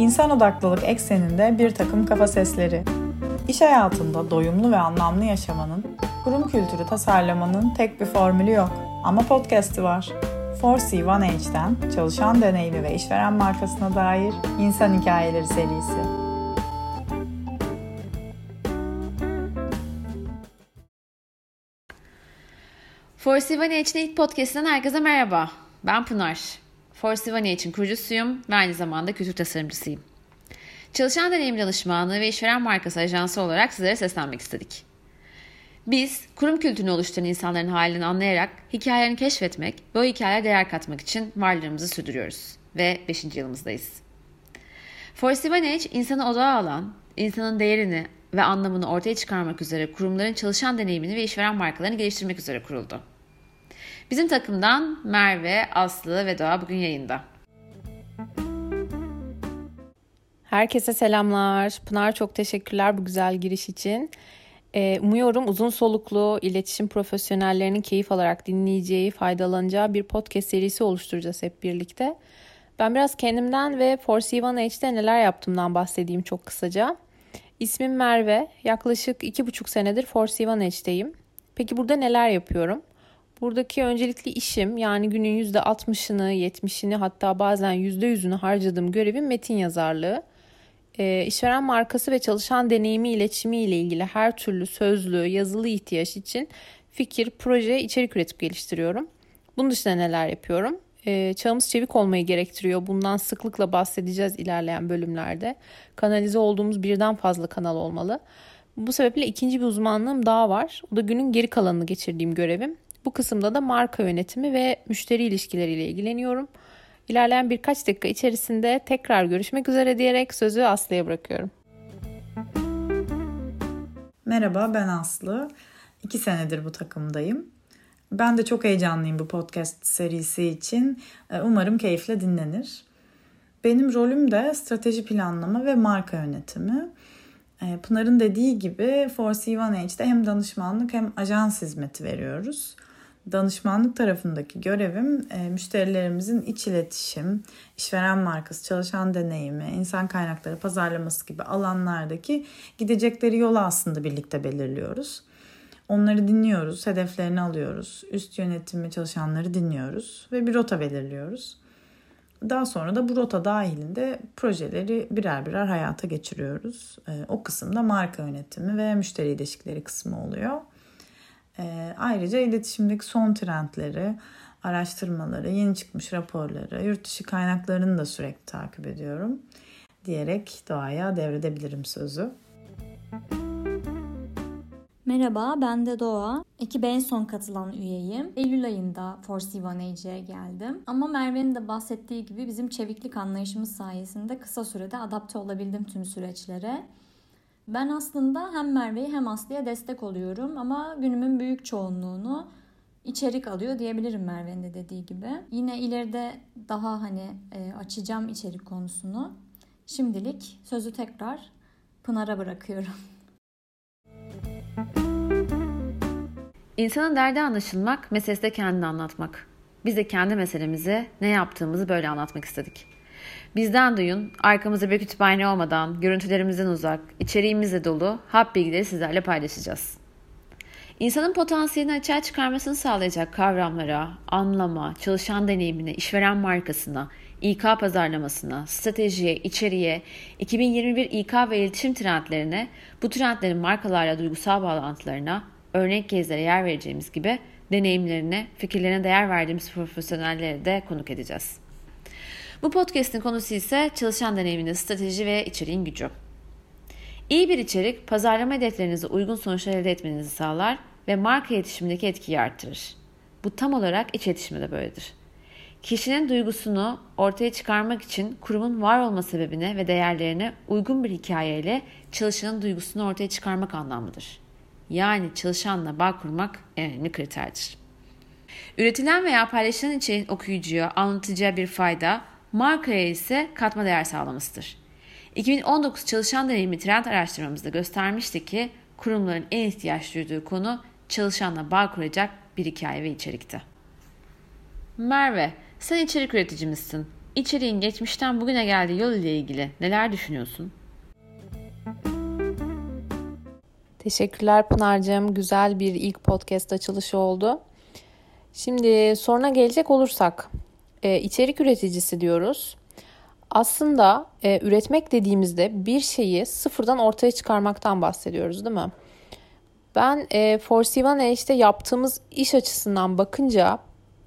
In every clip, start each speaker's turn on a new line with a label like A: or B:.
A: İnsan odaklılık ekseninde bir takım kafa sesleri. İş hayatında doyumlu ve anlamlı yaşamanın, kurum kültürü tasarlamanın tek bir formülü yok. Ama podcast'i var. 4C One Age'den çalışan deneyimi ve işveren markasına dair insan hikayeleri serisi.
B: Force One Age'de ilk podcast'ten herkese merhaba. Ben Pınar. One için kurucusuyum ve aynı zamanda kültür tasarımcısıyım. Çalışan deneyim danışmanlığı ve işveren markası ajansı olarak sizlere seslenmek istedik. Biz kurum kültürünü oluşturan insanların halini anlayarak hikayelerini keşfetmek ve o hikayelere değer katmak için varlığımızı sürdürüyoruz. Ve 5. yılımızdayız. Force One Age insanı odağa alan, insanın değerini ve anlamını ortaya çıkarmak üzere kurumların çalışan deneyimini ve işveren markalarını geliştirmek üzere kuruldu. Bizim takımdan Merve, Aslı ve Doğa bugün yayında.
C: Herkese selamlar. Pınar çok teşekkürler bu güzel giriş için. Ee, umuyorum uzun soluklu iletişim profesyonellerinin keyif alarak dinleyeceği, faydalanacağı bir podcast serisi oluşturacağız hep birlikte. Ben biraz kendimden ve Force One H'de neler yaptığımdan bahsedeyim çok kısaca. İsmim Merve. Yaklaşık iki buçuk senedir Force One H'deyim. Peki burada neler yapıyorum? Buradaki öncelikli işim yani günün %60'ını, 70'ini hatta bazen %100'ünü harcadığım görevim metin yazarlığı. E, işveren markası ve çalışan deneyimi iletişimi ile ilgili her türlü sözlü, yazılı ihtiyaç için fikir, proje, içerik üretip geliştiriyorum. Bunun dışında neler yapıyorum? E, çağımız çevik olmayı gerektiriyor. Bundan sıklıkla bahsedeceğiz ilerleyen bölümlerde. Kanalize olduğumuz birden fazla kanal olmalı. Bu sebeple ikinci bir uzmanlığım daha var. O da günün geri kalanını geçirdiğim görevim. Bu kısımda da marka yönetimi ve müşteri ilişkileriyle ilgileniyorum. İlerleyen birkaç dakika içerisinde tekrar görüşmek üzere diyerek sözü Aslı'ya bırakıyorum.
A: Merhaba ben Aslı. İki senedir bu takımdayım. Ben de çok heyecanlıyım bu podcast serisi için. Ee, umarım keyifle dinlenir. Benim rolüm de strateji planlama ve marka yönetimi. Ee, Pınar'ın dediği gibi For C1H'de hem danışmanlık hem ajans hizmeti veriyoruz danışmanlık tarafındaki görevim e, müşterilerimizin iç iletişim, işveren markası, çalışan deneyimi, insan kaynakları pazarlaması gibi alanlardaki gidecekleri yolu aslında birlikte belirliyoruz. Onları dinliyoruz, hedeflerini alıyoruz, üst yönetimi çalışanları dinliyoruz ve bir rota belirliyoruz. Daha sonra da bu rota dahilinde projeleri birer birer hayata geçiriyoruz. E, o kısımda marka yönetimi ve müşteri ilişkileri kısmı oluyor. E, ayrıca iletişimdeki son trendleri, araştırmaları, yeni çıkmış raporları, yurt dışı kaynaklarını da sürekli takip ediyorum diyerek doğaya devredebilirim sözü.
D: Merhaba, ben de Doğa. Ekibe en son katılan üyeyim. Eylül ayında Force Age'e geldim. Ama Merve'nin de bahsettiği gibi bizim çeviklik anlayışımız sayesinde kısa sürede adapte olabildim tüm süreçlere. Ben aslında hem Merve'yi hem Aslı'ya destek oluyorum ama günümün büyük çoğunluğunu içerik alıyor diyebilirim Merve'nin de dediği gibi. Yine ileride daha hani e, açacağım içerik konusunu. Şimdilik sözü tekrar Pınar'a bırakıyorum.
B: İnsanın derdi anlaşılmak, meselesi de kendini anlatmak. Biz de kendi meselemizi, ne yaptığımızı böyle anlatmak istedik. Bizden duyun, arkamızda bir kütüphane olmadan, görüntülerimizden uzak, içeriğimizle dolu hap bilgileri sizlerle paylaşacağız. İnsanın potansiyelini açığa çıkarmasını sağlayacak kavramlara, anlama, çalışan deneyimine, işveren markasına, İK pazarlamasına, stratejiye, içeriğe, 2021 İK ve iletişim trendlerine, bu trendlerin markalarla duygusal bağlantılarına, örnek gezlere yer vereceğimiz gibi deneyimlerine, fikirlerine değer verdiğimiz profesyonelleri de konuk edeceğiz. Bu podcast'in konusu ise çalışan deneyiminin strateji ve içeriğin gücü. İyi bir içerik pazarlama hedeflerinize uygun sonuçlar elde etmenizi sağlar ve marka iletişimindeki etkiyi arttırır. Bu tam olarak iç iletişimde de böyledir. Kişinin duygusunu ortaya çıkarmak için kurumun var olma sebebine ve değerlerine uygun bir hikayeyle çalışanın duygusunu ortaya çıkarmak anlamlıdır. Yani çalışanla bağ kurmak en önemli kriterdir. Üretilen veya paylaşılan içeriğin okuyucuya, anlatıcıya bir fayda, markaya ise katma değer sağlamasıdır. 2019 çalışan deneyimi trend araştırmamızda göstermişti ki kurumların en ihtiyaç duyduğu konu çalışanla bağ kuracak bir hikaye ve içerikti. Merve, sen içerik üreticimizsin. İçeriğin geçmişten bugüne geldiği yol ile ilgili neler düşünüyorsun?
C: Teşekkürler Pınar'cığım. Güzel bir ilk podcast açılışı oldu. Şimdi soruna gelecek olursak, e, içerik üreticisi diyoruz. Aslında e, üretmek dediğimizde bir şeyi sıfırdan ortaya çıkarmaktan bahsediyoruz değil mi? Ben e, Forsivan işte yaptığımız iş açısından bakınca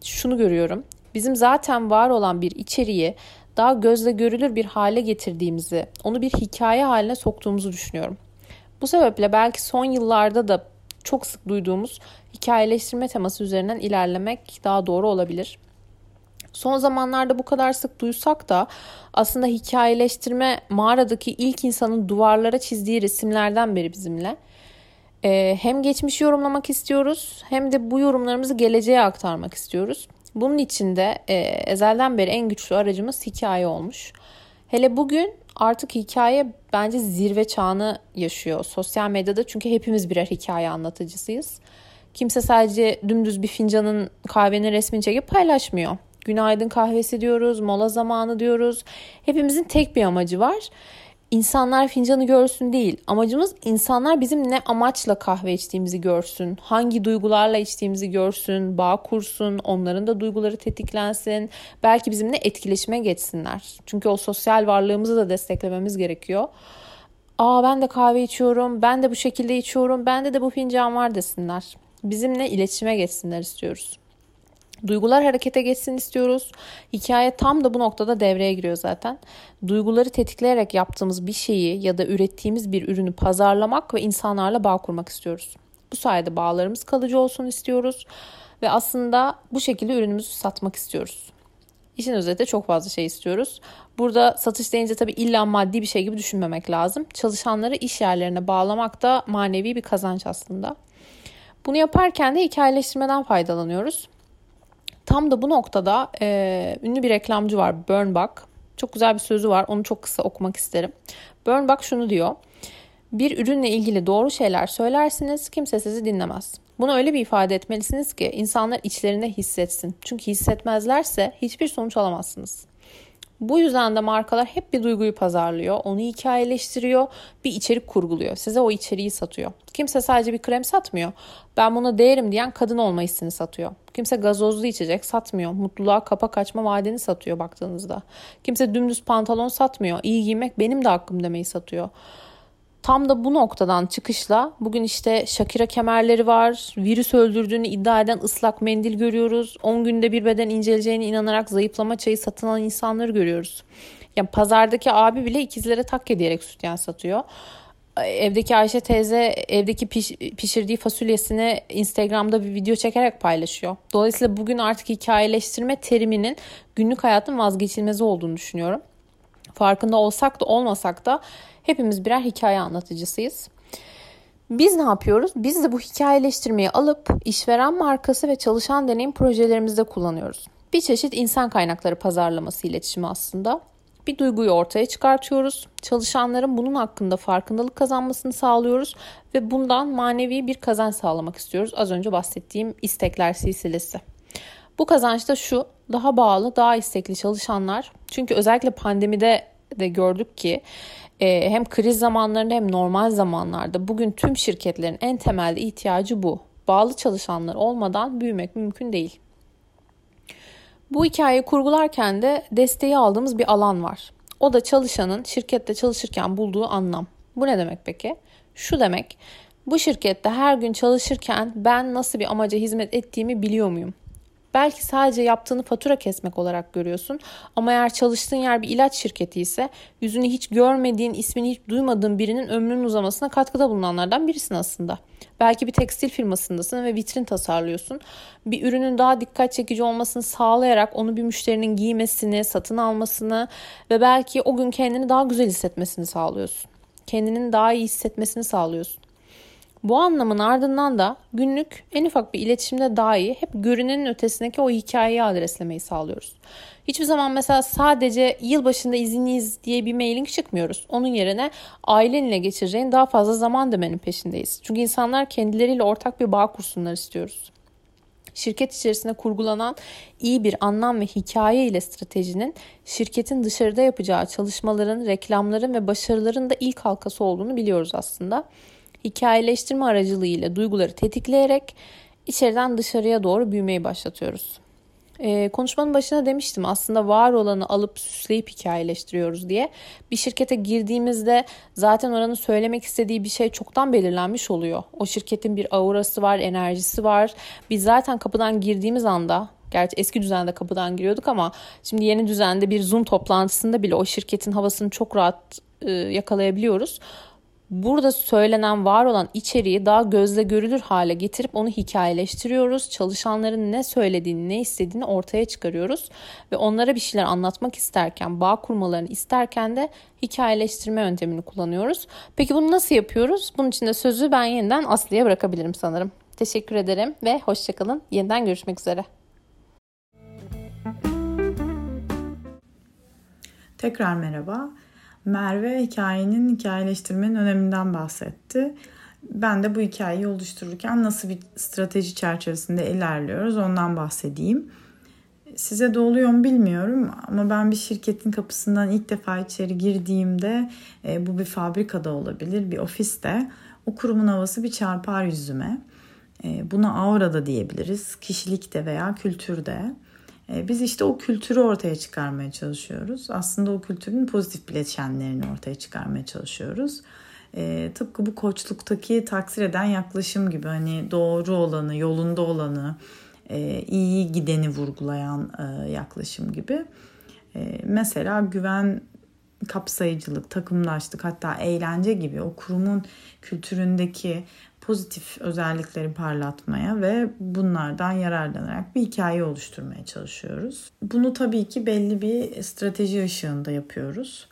C: şunu görüyorum. Bizim zaten var olan bir içeriği daha gözle görülür bir hale getirdiğimizi, onu bir hikaye haline soktuğumuzu düşünüyorum. Bu sebeple belki son yıllarda da çok sık duyduğumuz hikayeleştirme teması üzerinden ilerlemek daha doğru olabilir. Son zamanlarda bu kadar sık duysak da aslında hikayeleştirme mağaradaki ilk insanın duvarlara çizdiği resimlerden beri bizimle. Ee, hem geçmişi yorumlamak istiyoruz hem de bu yorumlarımızı geleceğe aktarmak istiyoruz. Bunun için de e, ezelden beri en güçlü aracımız hikaye olmuş. Hele bugün artık hikaye bence zirve çağını yaşıyor sosyal medyada çünkü hepimiz birer hikaye anlatıcısıyız. Kimse sadece dümdüz bir fincanın kahvenin resmini çekip paylaşmıyor. Günaydın kahvesi diyoruz, mola zamanı diyoruz. Hepimizin tek bir amacı var insanlar fincanı görsün değil. Amacımız insanlar bizim ne amaçla kahve içtiğimizi görsün. Hangi duygularla içtiğimizi görsün. Bağ kursun. Onların da duyguları tetiklensin. Belki bizimle etkileşime geçsinler. Çünkü o sosyal varlığımızı da desteklememiz gerekiyor. Aa ben de kahve içiyorum. Ben de bu şekilde içiyorum. Bende de bu fincan var desinler. Bizimle iletişime geçsinler istiyoruz. Duygular harekete geçsin istiyoruz. Hikaye tam da bu noktada devreye giriyor zaten. Duyguları tetikleyerek yaptığımız bir şeyi ya da ürettiğimiz bir ürünü pazarlamak ve insanlarla bağ kurmak istiyoruz. Bu sayede bağlarımız kalıcı olsun istiyoruz ve aslında bu şekilde ürünümüzü satmak istiyoruz. İşin özeti çok fazla şey istiyoruz. Burada satış deyince tabii illa maddi bir şey gibi düşünmemek lazım. Çalışanları iş yerlerine bağlamak da manevi bir kazanç aslında. Bunu yaparken de hikayeleştirmeden faydalanıyoruz. Tam da bu noktada e, ünlü bir reklamcı var Burnbach. Çok güzel bir sözü var. Onu çok kısa okumak isterim. Burnbach şunu diyor. Bir ürünle ilgili doğru şeyler söylersiniz, kimse sizi dinlemez. Bunu öyle bir ifade etmelisiniz ki insanlar içlerinde hissetsin. Çünkü hissetmezlerse hiçbir sonuç alamazsınız. Bu yüzden de markalar hep bir duyguyu pazarlıyor, onu hikayeleştiriyor, bir içerik kurguluyor. Size o içeriği satıyor. Kimse sadece bir krem satmıyor. Ben buna değerim diyen kadın olma hissini satıyor. Kimse gazozlu içecek satmıyor. Mutluluğa kapak açma vaadini satıyor baktığınızda. Kimse dümdüz pantolon satmıyor. İyi giymek benim de hakkım demeyi satıyor. Tam da bu noktadan çıkışla bugün işte Shakira kemerleri var, virüs öldürdüğünü iddia eden ıslak mendil görüyoruz. 10 günde bir beden inceleceğine inanarak zayıflama çayı satın alan insanları görüyoruz. Yani pazardaki abi bile ikizlere takke diyerek sütyen satıyor. Evdeki Ayşe teyze evdeki piş, pişirdiği fasulyesini Instagram'da bir video çekerek paylaşıyor. Dolayısıyla bugün artık hikayeleştirme teriminin günlük hayatın vazgeçilmezi olduğunu düşünüyorum. Farkında olsak da olmasak da hepimiz birer hikaye anlatıcısıyız. Biz ne yapıyoruz? Biz de bu hikayeleştirmeyi alıp işveren markası ve çalışan deneyim projelerimizde kullanıyoruz. Bir çeşit insan kaynakları pazarlaması iletişimi aslında. Bir duyguyu ortaya çıkartıyoruz. Çalışanların bunun hakkında farkındalık kazanmasını sağlıyoruz ve bundan manevi bir kazanç sağlamak istiyoruz. Az önce bahsettiğim istekler silsilesi. Bu kazanç da şu, daha bağlı, daha istekli çalışanlar. Çünkü özellikle pandemide de gördük ki e, hem kriz zamanlarında hem normal zamanlarda bugün tüm şirketlerin en temelde ihtiyacı bu. Bağlı çalışanlar olmadan büyümek mümkün değil. Bu hikayeyi kurgularken de desteği aldığımız bir alan var. O da çalışanın şirkette çalışırken bulduğu anlam. Bu ne demek peki? Şu demek, bu şirkette her gün çalışırken ben nasıl bir amaca hizmet ettiğimi biliyor muyum? Belki sadece yaptığını fatura kesmek olarak görüyorsun ama eğer çalıştığın yer bir ilaç şirketi ise yüzünü hiç görmediğin, ismini hiç duymadığın birinin ömrünün uzamasına katkıda bulunanlardan birisin aslında. Belki bir tekstil firmasındasın ve vitrin tasarlıyorsun. Bir ürünün daha dikkat çekici olmasını sağlayarak onu bir müşterinin giymesini, satın almasını ve belki o gün kendini daha güzel hissetmesini sağlıyorsun. Kendinin daha iyi hissetmesini sağlıyorsun. Bu anlamın ardından da günlük en ufak bir iletişimde dahi hep görünenin ötesindeki o hikayeyi adreslemeyi sağlıyoruz. Hiçbir zaman mesela sadece yılbaşında izinliyiz diye bir mailing çıkmıyoruz. Onun yerine ailenle geçireceğin daha fazla zaman demenin peşindeyiz. Çünkü insanlar kendileriyle ortak bir bağ kursunlar istiyoruz. şirket içerisinde kurgulanan iyi bir anlam ve hikaye ile stratejinin şirketin dışarıda yapacağı çalışmaların, reklamların ve başarıların da ilk halkası olduğunu biliyoruz aslında. Hikayeleştirme aracılığıyla duyguları tetikleyerek içeriden dışarıya doğru büyümeyi başlatıyoruz. E, konuşmanın başına demiştim aslında var olanı alıp süsleyip hikayeleştiriyoruz diye. Bir şirkete girdiğimizde zaten oranın söylemek istediği bir şey çoktan belirlenmiş oluyor. O şirketin bir aurası var, enerjisi var. Biz zaten kapıdan girdiğimiz anda Gerçi eski düzende kapıdan giriyorduk ama şimdi yeni düzende bir Zoom toplantısında bile o şirketin havasını çok rahat e, yakalayabiliyoruz burada söylenen var olan içeriği daha gözle görülür hale getirip onu hikayeleştiriyoruz. Çalışanların ne söylediğini, ne istediğini ortaya çıkarıyoruz ve onlara bir şeyler anlatmak isterken, bağ kurmalarını isterken de hikayeleştirme yöntemini kullanıyoruz. Peki bunu nasıl yapıyoruz? Bunun için de sözü ben yeniden Aslı'ya bırakabilirim sanırım. Teşekkür ederim ve hoşçakalın. Yeniden görüşmek üzere.
A: Tekrar merhaba. Merve hikayenin hikayeleştirmenin öneminden bahsetti. Ben de bu hikayeyi oluştururken nasıl bir strateji çerçevesinde ilerliyoruz ondan bahsedeyim. Size de oluyor mu bilmiyorum ama ben bir şirketin kapısından ilk defa içeri girdiğimde e, bu bir fabrikada olabilir, bir ofiste. O kurumun havası bir çarpar yüzüme. E, buna aura da diyebiliriz, kişilikte veya kültürde. E, biz işte o kültürü ortaya çıkarmaya çalışıyoruz. Aslında o kültürün pozitif bileşenlerini ortaya çıkarmaya çalışıyoruz. E, tıpkı bu koçluktaki takdir eden yaklaşım gibi hani doğru olanı, yolunda olanı, e, iyi gideni vurgulayan e, yaklaşım gibi. E, mesela güven kapsayıcılık, takımlaştık hatta eğlence gibi o kurumun kültüründeki pozitif özellikleri parlatmaya ve bunlardan yararlanarak bir hikaye oluşturmaya çalışıyoruz. Bunu tabii ki belli bir strateji ışığında yapıyoruz.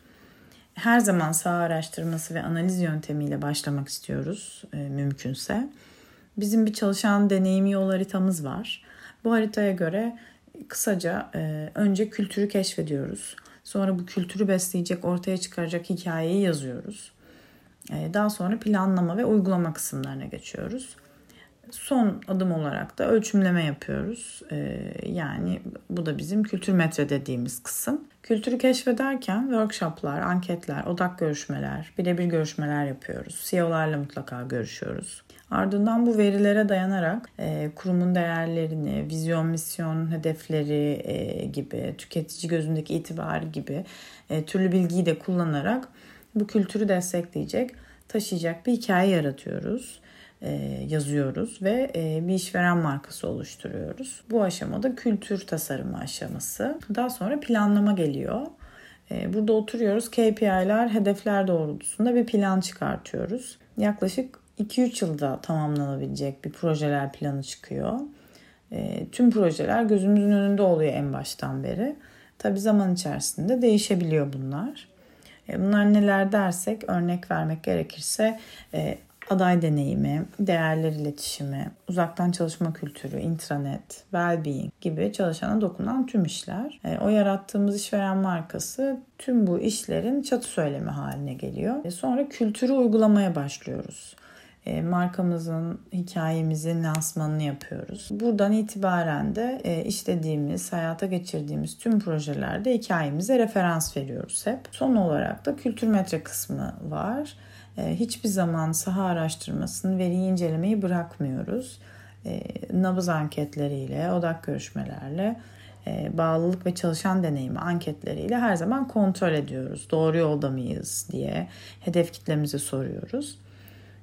A: Her zaman saha araştırması ve analiz yöntemiyle başlamak istiyoruz e, mümkünse. Bizim bir çalışan deneyimi yol haritamız var. Bu haritaya göre kısaca e, önce kültürü keşfediyoruz. Sonra bu kültürü besleyecek, ortaya çıkaracak hikayeyi yazıyoruz. Ee, daha sonra planlama ve uygulama kısımlarına geçiyoruz. Son adım olarak da ölçümleme yapıyoruz. Ee, yani bu da bizim kültür metre dediğimiz kısım. Kültürü keşfederken workshoplar, anketler, odak görüşmeler, birebir görüşmeler yapıyoruz. CEO'larla mutlaka görüşüyoruz. Ardından bu verilere dayanarak e, kurumun değerlerini, vizyon, misyon, hedefleri e, gibi, tüketici gözündeki itibarı gibi e, türlü bilgiyi de kullanarak bu kültürü destekleyecek, taşıyacak bir hikaye yaratıyoruz, e, yazıyoruz ve e, bir işveren markası oluşturuyoruz. Bu aşamada kültür tasarımı aşaması. Daha sonra planlama geliyor. E, burada oturuyoruz, KPI'ler, hedefler doğrultusunda bir plan çıkartıyoruz. Yaklaşık 2-3 yılda tamamlanabilecek bir projeler planı çıkıyor. Tüm projeler gözümüzün önünde oluyor en baştan beri. Tabi zaman içerisinde değişebiliyor bunlar. E, bunlar neler dersek örnek vermek gerekirse e, aday deneyimi, değerler iletişimi, uzaktan çalışma kültürü, intranet, well-being gibi çalışana dokunan tüm işler. E, o yarattığımız işveren markası tüm bu işlerin çatı söylemi haline geliyor. Sonra kültürü uygulamaya başlıyoruz. E, markamızın, hikayemizin lansmanını yapıyoruz. Buradan itibaren de e, işlediğimiz, hayata geçirdiğimiz tüm projelerde hikayemize referans veriyoruz hep. Son olarak da kültür metre kısmı var. E, hiçbir zaman saha araştırmasını, veriyi incelemeyi bırakmıyoruz. Nabız anketleriyle, odak görüşmelerle bağlılık ve çalışan deneyimi anketleriyle her zaman kontrol ediyoruz. Doğru yolda mıyız diye hedef kitlemize soruyoruz.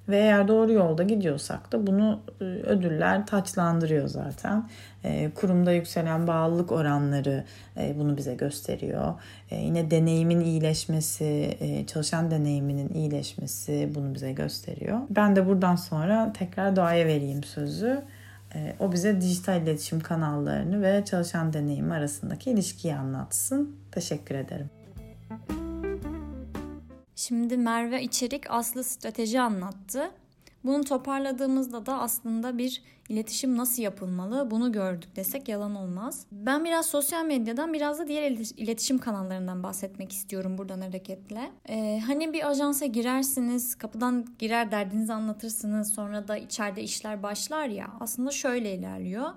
A: Ve eğer doğru yolda gidiyorsak da bunu e, ödüller taçlandırıyor zaten. E, kurumda yükselen bağlılık oranları e, bunu bize gösteriyor. Yine deneyimin iyileşmesi, çalışan deneyiminin iyileşmesi bunu bize gösteriyor. Ben de buradan sonra tekrar doğaya vereyim sözü. O bize dijital iletişim kanallarını ve çalışan deneyimi arasındaki ilişkiyi anlatsın. Teşekkür ederim.
D: Şimdi Merve içerik Aslı strateji anlattı. Bunu toparladığımızda da aslında bir iletişim nasıl yapılmalı bunu gördük desek yalan olmaz. Ben biraz sosyal medyadan biraz da diğer iletişim kanallarından bahsetmek istiyorum buradan hareketle. Ee, hani bir ajansa girersiniz, kapıdan girer derdinizi anlatırsınız sonra da içeride işler başlar ya aslında şöyle ilerliyor.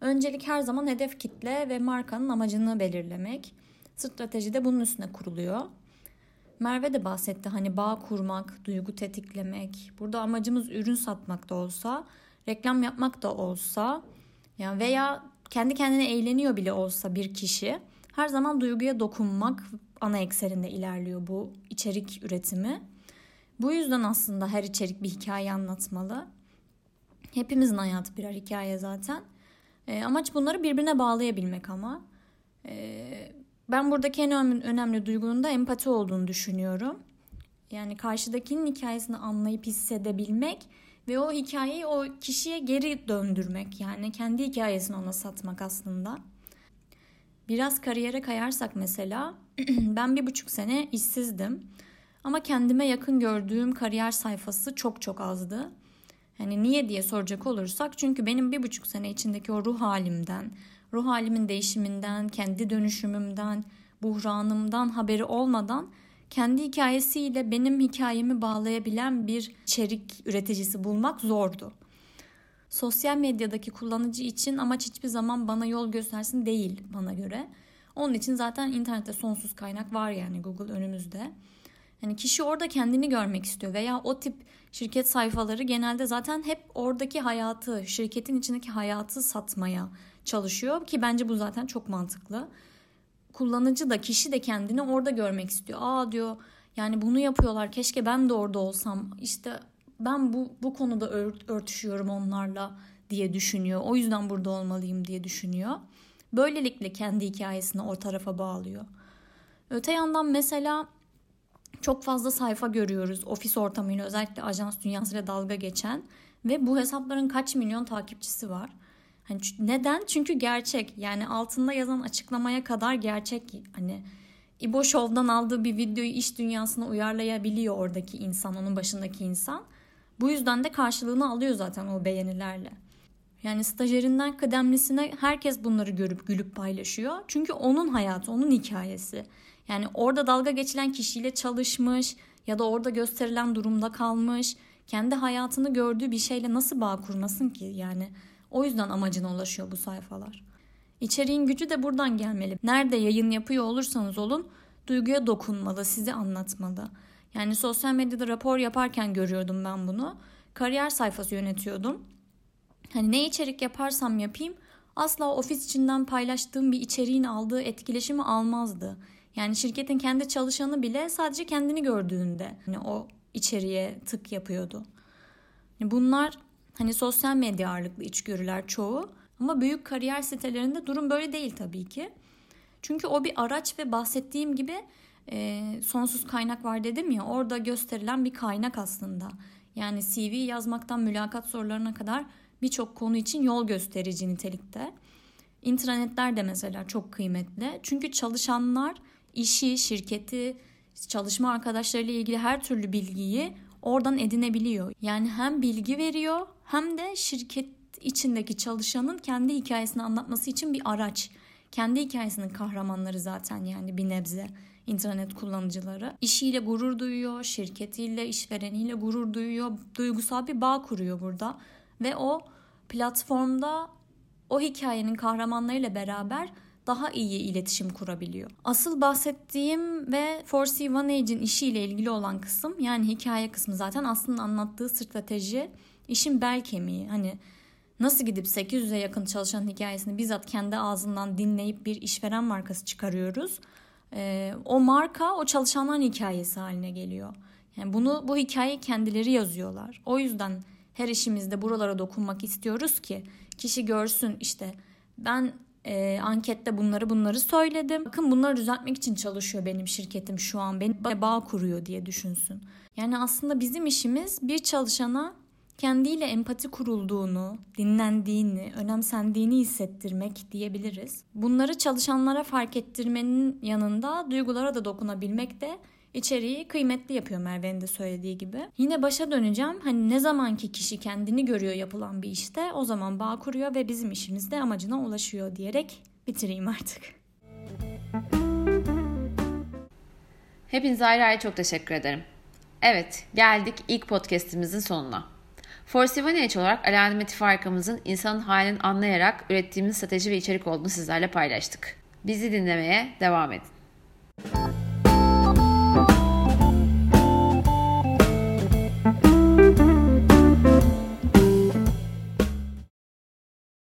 D: Öncelik her zaman hedef kitle ve markanın amacını belirlemek. Strateji de bunun üstüne kuruluyor. Merve de bahsetti hani bağ kurmak, duygu tetiklemek. Burada amacımız ürün satmak da olsa, reklam yapmak da olsa yani veya kendi kendine eğleniyor bile olsa bir kişi her zaman duyguya dokunmak ana ekserinde ilerliyor bu içerik üretimi. Bu yüzden aslında her içerik bir hikaye anlatmalı. Hepimizin hayatı birer hikaye zaten. E, amaç bunları birbirine bağlayabilmek ama. E, ben buradaki en önemli, önemli duygunun da empati olduğunu düşünüyorum. Yani karşıdakinin hikayesini anlayıp hissedebilmek ve o hikayeyi o kişiye geri döndürmek. Yani kendi hikayesini ona satmak aslında. Biraz kariyere kayarsak mesela ben bir buçuk sene işsizdim. Ama kendime yakın gördüğüm kariyer sayfası çok çok azdı. Yani niye diye soracak olursak çünkü benim bir buçuk sene içindeki o ruh halimden, ruh halimin değişiminden, kendi dönüşümümden, buhranımdan haberi olmadan kendi hikayesiyle benim hikayemi bağlayabilen bir içerik üreticisi bulmak zordu. Sosyal medyadaki kullanıcı için amaç hiçbir zaman bana yol göstersin değil bana göre. Onun için zaten internette sonsuz kaynak var yani Google önümüzde. Yani kişi orada kendini görmek istiyor veya o tip şirket sayfaları genelde zaten hep oradaki hayatı, şirketin içindeki hayatı satmaya çalışıyor ki bence bu zaten çok mantıklı. Kullanıcı da kişi de kendini orada görmek istiyor. Aa diyor yani bunu yapıyorlar keşke ben de orada olsam işte ben bu, bu konuda örtüşüyorum onlarla diye düşünüyor. O yüzden burada olmalıyım diye düşünüyor. Böylelikle kendi hikayesini o tarafa bağlıyor. Öte yandan mesela çok fazla sayfa görüyoruz ofis ortamıyla özellikle ajans dünyasıyla dalga geçen ve bu hesapların kaç milyon takipçisi var. Hani neden? Çünkü gerçek. Yani altında yazan açıklamaya kadar gerçek. Hani İbo Show'dan aldığı bir videoyu iş dünyasına uyarlayabiliyor oradaki insan, onun başındaki insan. Bu yüzden de karşılığını alıyor zaten o beğenilerle. Yani stajyerinden kıdemlisine herkes bunları görüp gülüp paylaşıyor. Çünkü onun hayatı, onun hikayesi. Yani orada dalga geçilen kişiyle çalışmış ya da orada gösterilen durumda kalmış. Kendi hayatını gördüğü bir şeyle nasıl bağ kurmasın ki? Yani o yüzden amacına ulaşıyor bu sayfalar. İçeriğin gücü de buradan gelmeli. Nerede yayın yapıyor olursanız olun duyguya dokunmalı, sizi anlatmalı. Yani sosyal medyada rapor yaparken görüyordum ben bunu. Kariyer sayfası yönetiyordum. Hani ne içerik yaparsam yapayım asla ofis içinden paylaştığım bir içeriğin aldığı etkileşimi almazdı. Yani şirketin kendi çalışanı bile sadece kendini gördüğünde hani o içeriye tık yapıyordu. Bunlar hani sosyal medya ağırlıklı içgörüler çoğu ama büyük kariyer sitelerinde durum böyle değil tabii ki. Çünkü o bir araç ve bahsettiğim gibi e, sonsuz kaynak var dedim ya orada gösterilen bir kaynak aslında. Yani CV yazmaktan mülakat sorularına kadar birçok konu için yol gösterici nitelikte. İntranetler de mesela çok kıymetli. Çünkü çalışanlar işi, şirketi, çalışma arkadaşlarıyla ilgili her türlü bilgiyi oradan edinebiliyor. Yani hem bilgi veriyor hem de şirket içindeki çalışanın kendi hikayesini anlatması için bir araç. Kendi hikayesinin kahramanları zaten yani bir nebze internet kullanıcıları. İşiyle gurur duyuyor, şirketiyle, işvereniyle gurur duyuyor. Duygusal bir bağ kuruyor burada. Ve o platformda o hikayenin kahramanlarıyla beraber daha iyi iletişim kurabiliyor. Asıl bahsettiğim ve Forsey One Age'in işiyle ilgili olan kısım yani hikaye kısmı zaten aslında anlattığı strateji işin bel kemiği. Hani nasıl gidip 800'e yakın çalışan hikayesini bizzat kendi ağzından dinleyip bir işveren markası çıkarıyoruz. Ee, o marka o çalışanların hikayesi haline geliyor. Yani bunu bu hikayeyi kendileri yazıyorlar. O yüzden her işimizde buralara dokunmak istiyoruz ki kişi görsün işte ben e, ankette bunları bunları söyledim. Bakın bunları düzeltmek için çalışıyor benim şirketim şu an. Beni bağ kuruyor diye düşünsün. Yani aslında bizim işimiz bir çalışana kendiyle empati kurulduğunu, dinlendiğini, önemsendiğini hissettirmek diyebiliriz. Bunları çalışanlara fark ettirmenin yanında duygulara da dokunabilmek de içeriği kıymetli yapıyor Merve'nin de söylediği gibi. Yine başa döneceğim. Hani ne zamanki kişi kendini görüyor yapılan bir işte o zaman bağ kuruyor ve bizim işimiz de amacına ulaşıyor diyerek bitireyim artık.
B: Hepinize ayrı ayrı çok teşekkür ederim. Evet, geldik ilk podcast'imizin sonuna. Forsivanage olarak alamet farkımızın insanın halini anlayarak ürettiğimiz strateji ve içerik olduğunu sizlerle paylaştık. Bizi dinlemeye devam edin.